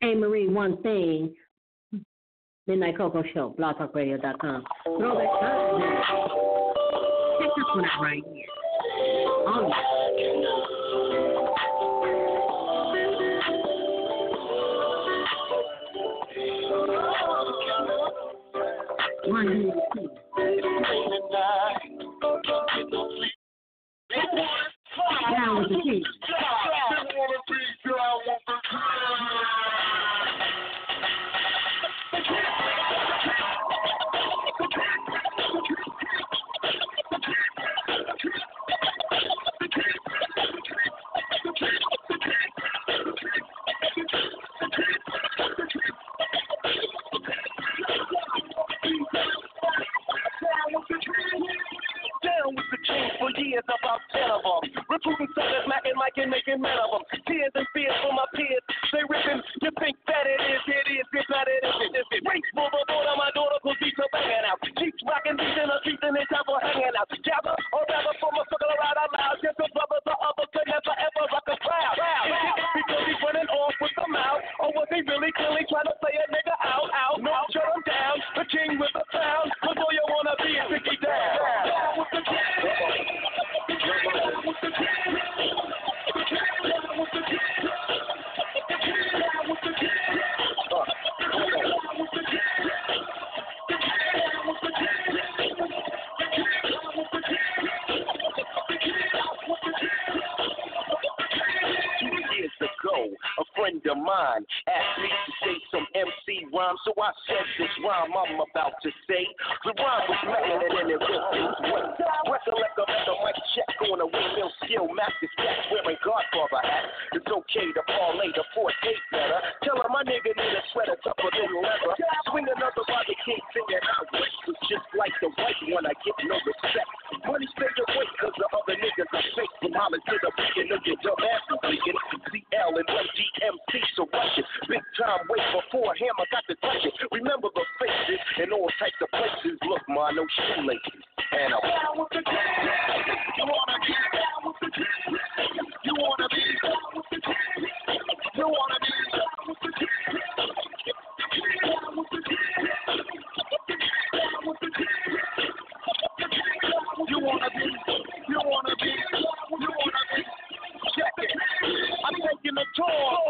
Hey, Marie, one thing Midnight Koko Show, blogtalkradio.com. Throwback Thursday. Check this one out right here. Oh, One, like and making rhyme, so I said this rhyme I'm about to say. The rhyme was mad and it was this way. Recollect a the mic check on a windmill skill, master stacks wearing Godfather hat. It's okay to parlay the fourth eight better. Tell her my nigga need a sweater tougher than leather. Swing another the king singing out was just like the white one. I get no respect. Money stay away cause the other niggas are fake. From Holland to the weekend of your dumb ass is leaking. CL and DMC, so rush it. Big time wait before Hammer got to touch it. Remember the faces in all types of places. Look, man, no shoelaces. And I'm down with the king. You wanna be down with the king. You wanna be down with the king. You wanna be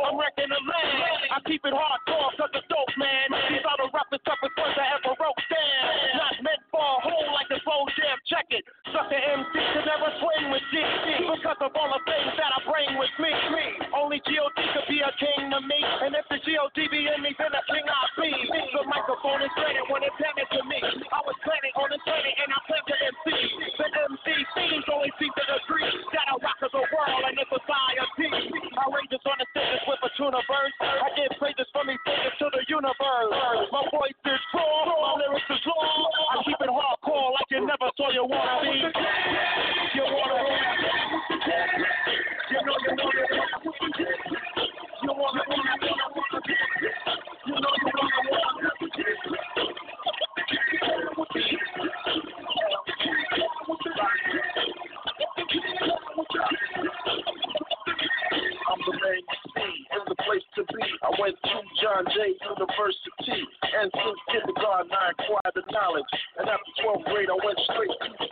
I'm wrecking the land. I keep it hardcore cause the dope man. These are the roughest, toughest ones I ever wrote down. Not meant for a hole like this old jam. Check it. Sucker MC could never swing with G. Because of all the things that I bring with me. me. Only G.O.D. could be a king to me. And if the G.O.D. be in me, then the king I'll be. The microphone is ready when it's John Jay University, and since kindergarten I acquired the knowledge. And after 12th grade, I went straight to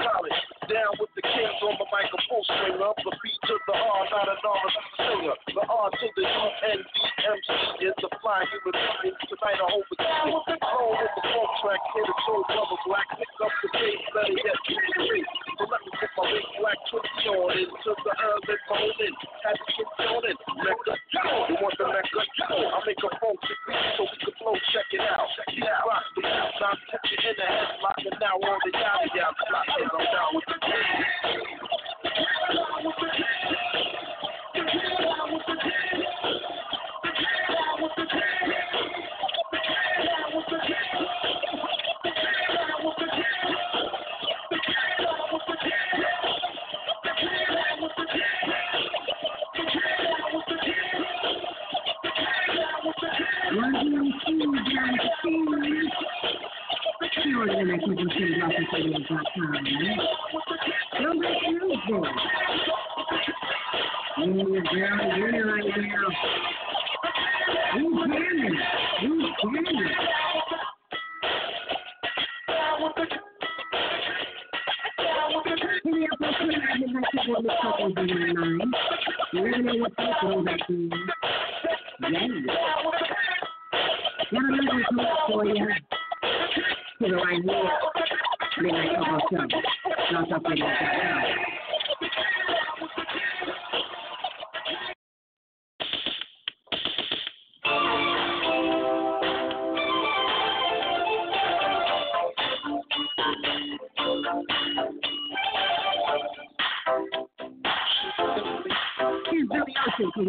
wait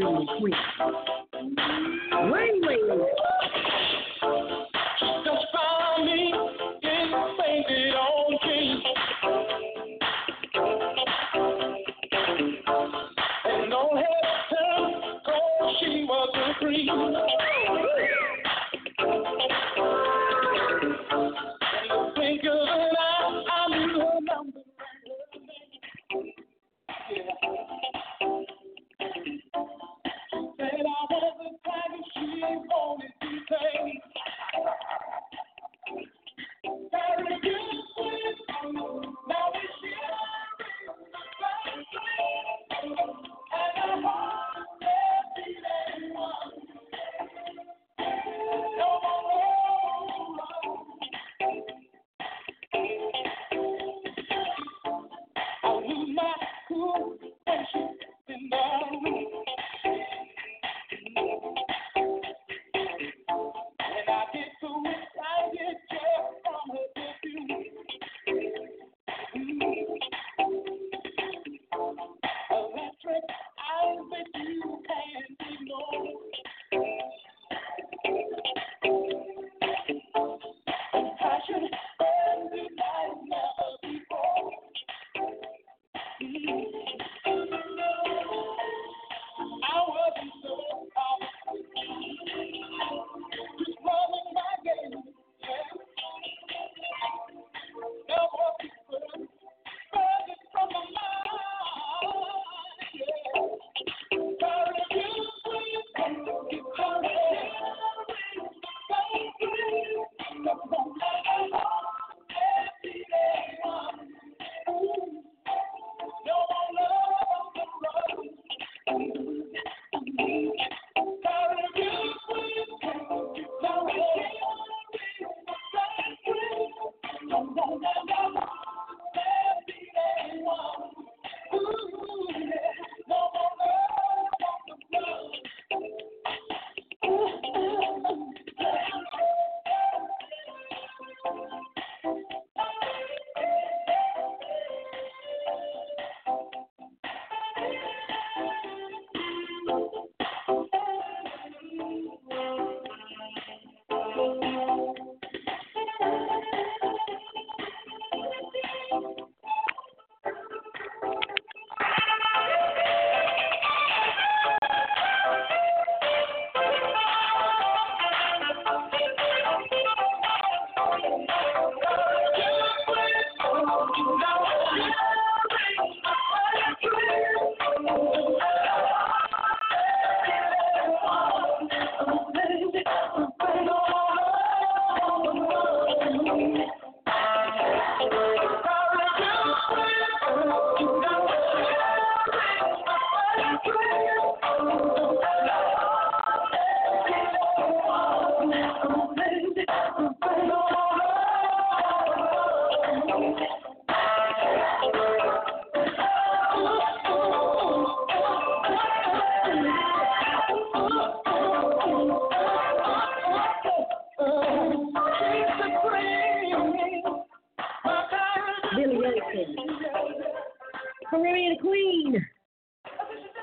wait wait.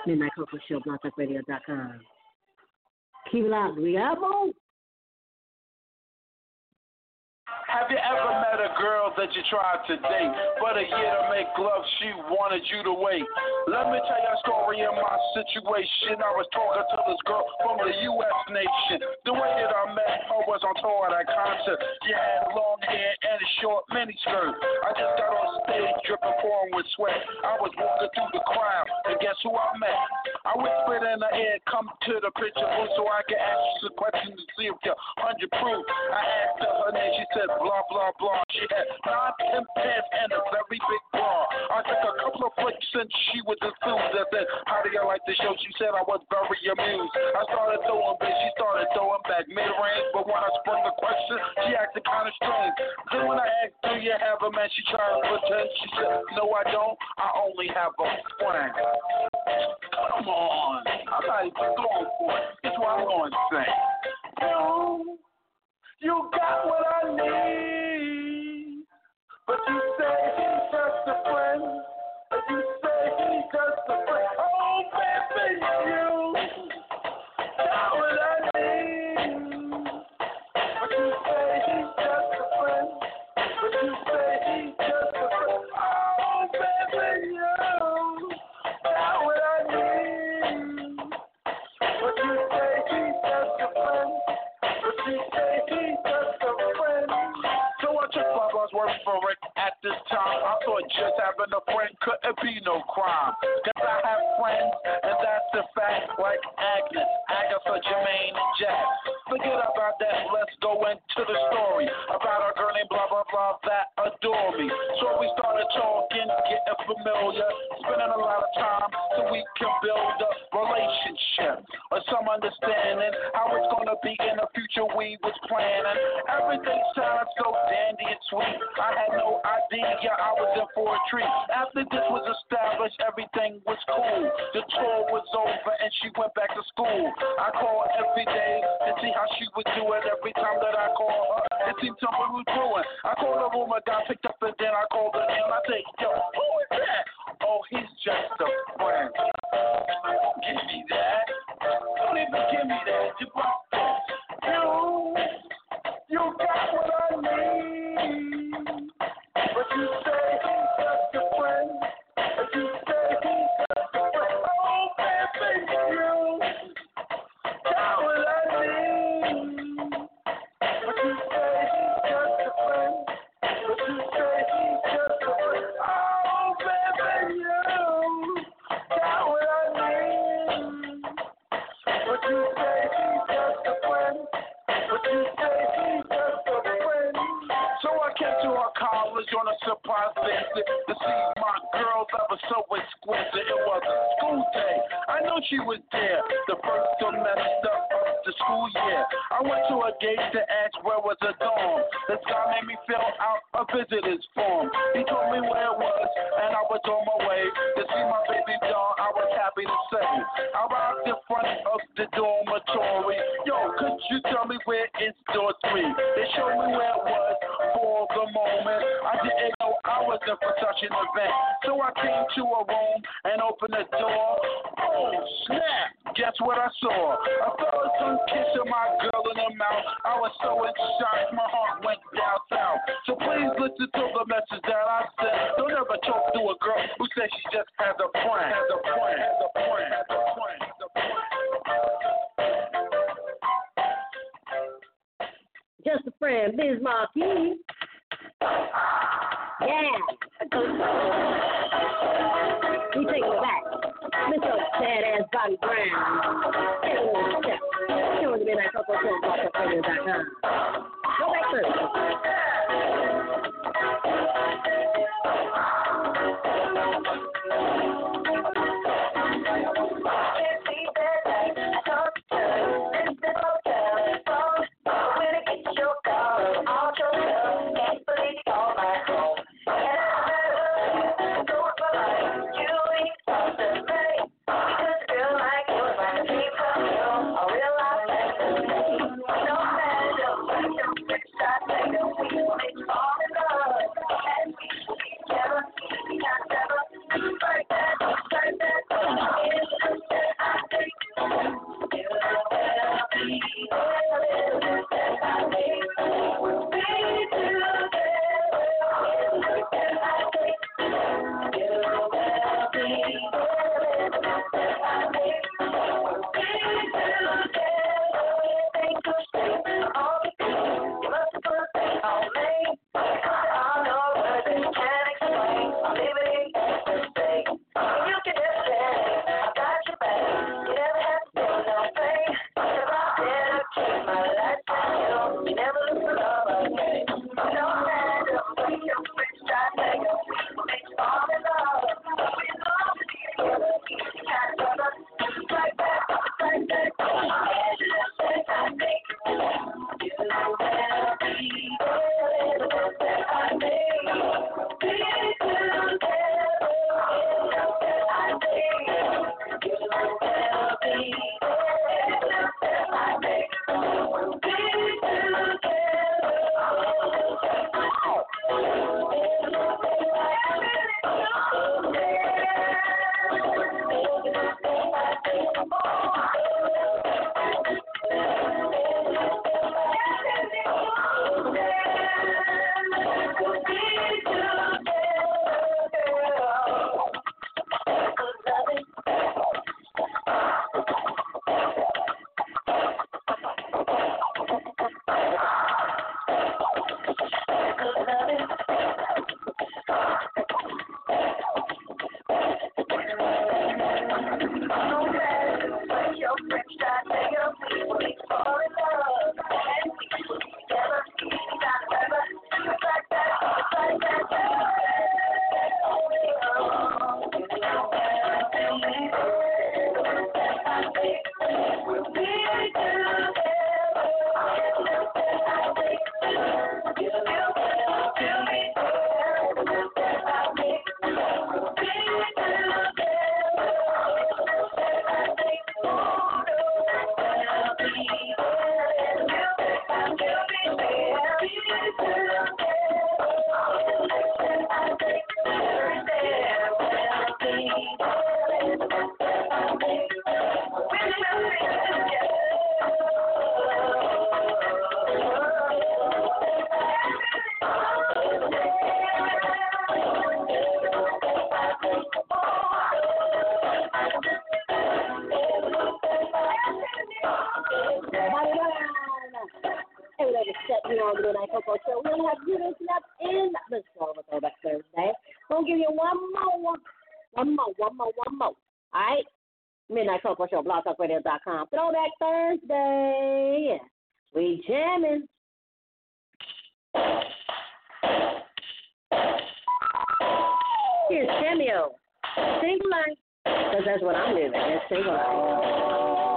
Midnight Koko Show, blogtalkradio.com. Key Lock, Riabo? Have you ever met a girl that you tried to date, but a year to make love, she wanted you to wait? Let me tell you a story in my situation. I was talking to this girl from the U.S. nation. The way that I met her was on tour at a concert. She had long short miniskirt. I just got on stage dripping pouring with sweat. I was walking through the crowd, and guess who I met? I whispered in the air, come to the picture booth so I can ask you some questions to see if you're 100 proof. I asked her her name, she said blah, blah, blah. She had nine, ten pants and a very big bra. I took a couple of flicks since she was enthused. I said, how do you like the show? She said I was very amused. I started throwing back, she started throwing back mid-range, but when I sprung the question, she acted kind of strange. Then when I asked, do you have a man? She tried to pretend. She said, no, I don't. I only have a friend. Come on. I'm not even going for it. It's what I'm going to say. You, you got what I need. But you say he's just a friend. No crime. Cause I have friends, and that's a fact. Like Agnes, Agatha, Jermaine, and Jack. Forget about that. Let's go into the story about a girl named blah blah blah that adore me. So we started talking, getting familiar, spending a lot of time so we can build a relationship or some understanding how it's gonna be in the We was planning. Everything sounded so dandy and sweet. I had no idea I was in for a treat. After this was established, everything was cool. The tour was over and she went back to school. I called every day to see how she would do it. Every time that I called her, it seemed something was brewing. I called her oh room, I got picked up, and then I called her name. I said, Yo, who is that? Oh, he's just a friend. Give me that. Don't even give me that. You my girl in the mouth. I was so in shock, my heart went down south. So please listen to the message that I sent. Don't ever talk to a girl who says she just has a friend. Has a. Has a. Has a. Has a. Just a friend, Biz Markie. Have you listen up in the show with Throwback Thursday. Gonna give you one more, one more, one more, one more. All right. Midnight Koko Show, blogtalkradio.com. Throwback Thursday. We jamming. Here's Cameo. Single life. Because that's what I'm living. Single life.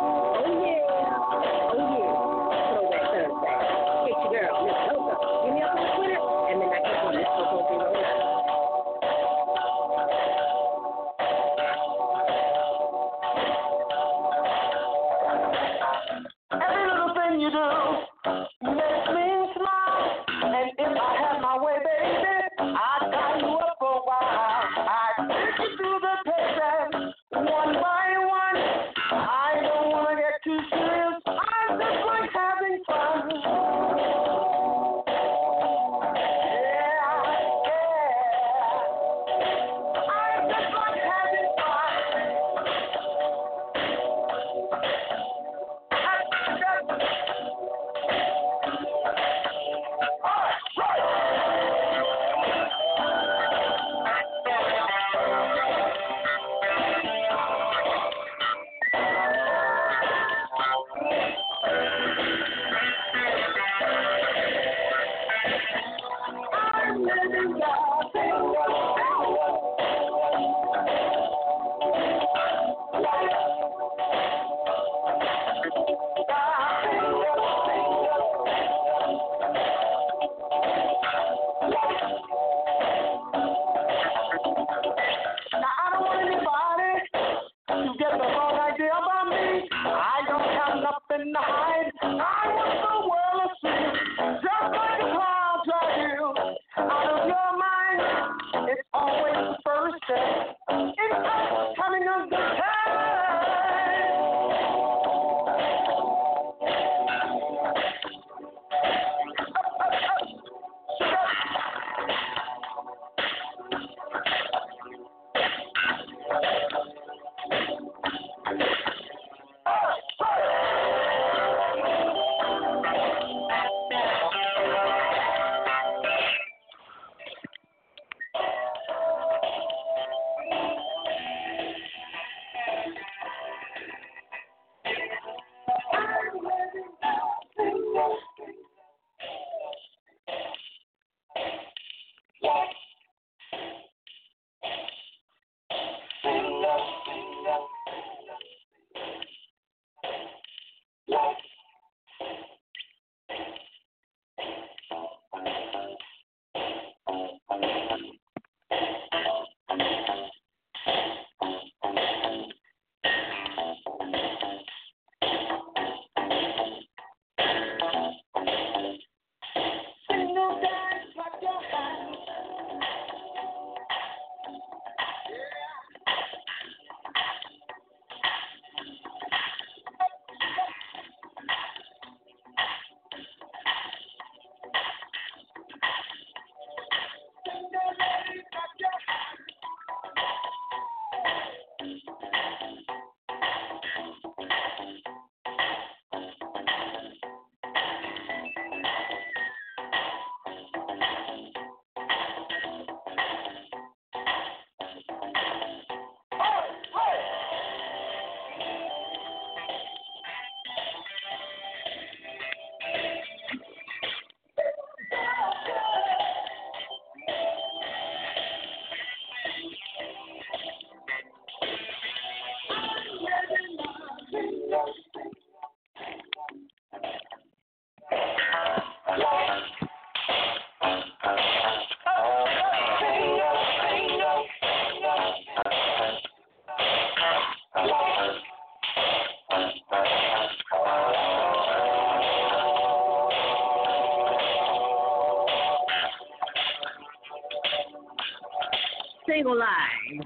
Single Live.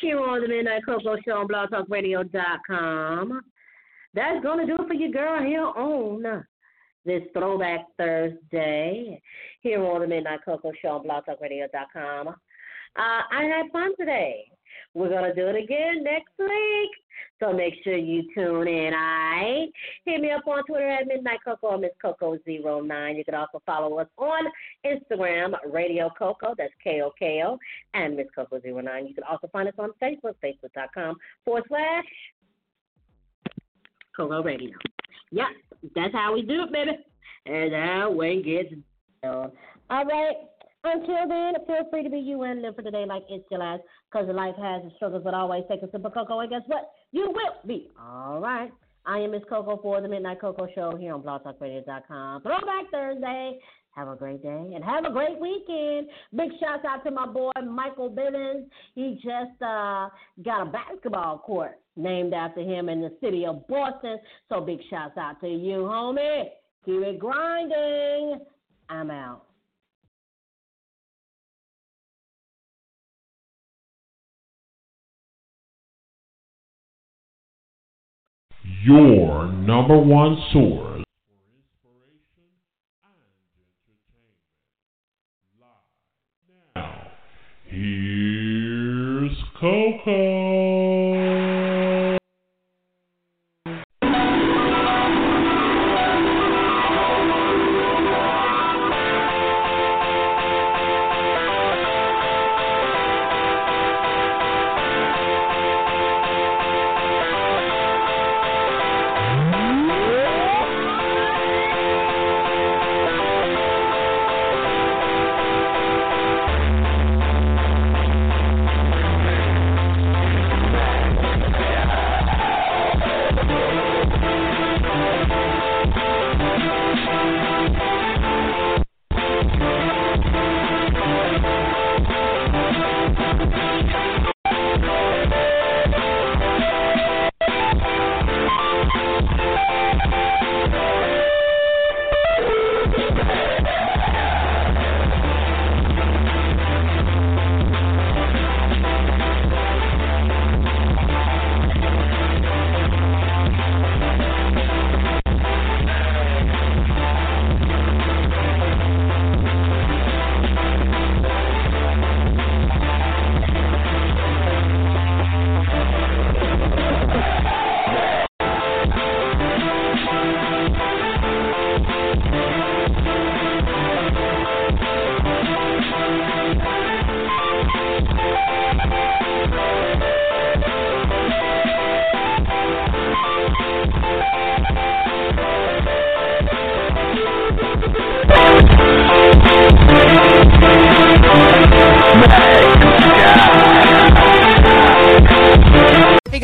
Here on the Midnight Koko Show on blogtalkradio.com. That's going to do it for your girl here on this Throwback Thursday. Here on the Midnight Koko Show on blogtalkradio.com. Uh, I had fun today. We're gonna do it again next week. So make sure you tune in. I hit me up on Twitter at Midnight Koko or Miss Koko09. You can also follow us on Instagram, Radio Koko. That's K O K O and Miss Koko09. You can also find us on Facebook, Facebook.com forward slash Koko Radio. Yep, that's how we do it, baby. And how we get down. All right. Until then, feel free to be you and live for today like it's your last, because life has its struggles, but always take a sip of cocoa, and guess what? You will be. All right. I am Miss Koko for the Midnight Koko Show here on blogtalkradio.com. Throwback Thursday. Have a great day and have a great weekend. Big shouts out to my boy Michael Bivins. He just uh, got a basketball court named after him in the city of Boston. So big shouts out to you, homie. Keep it grinding. I'm out. Your number one source for inspiration and entertainment. Now, here's Koko.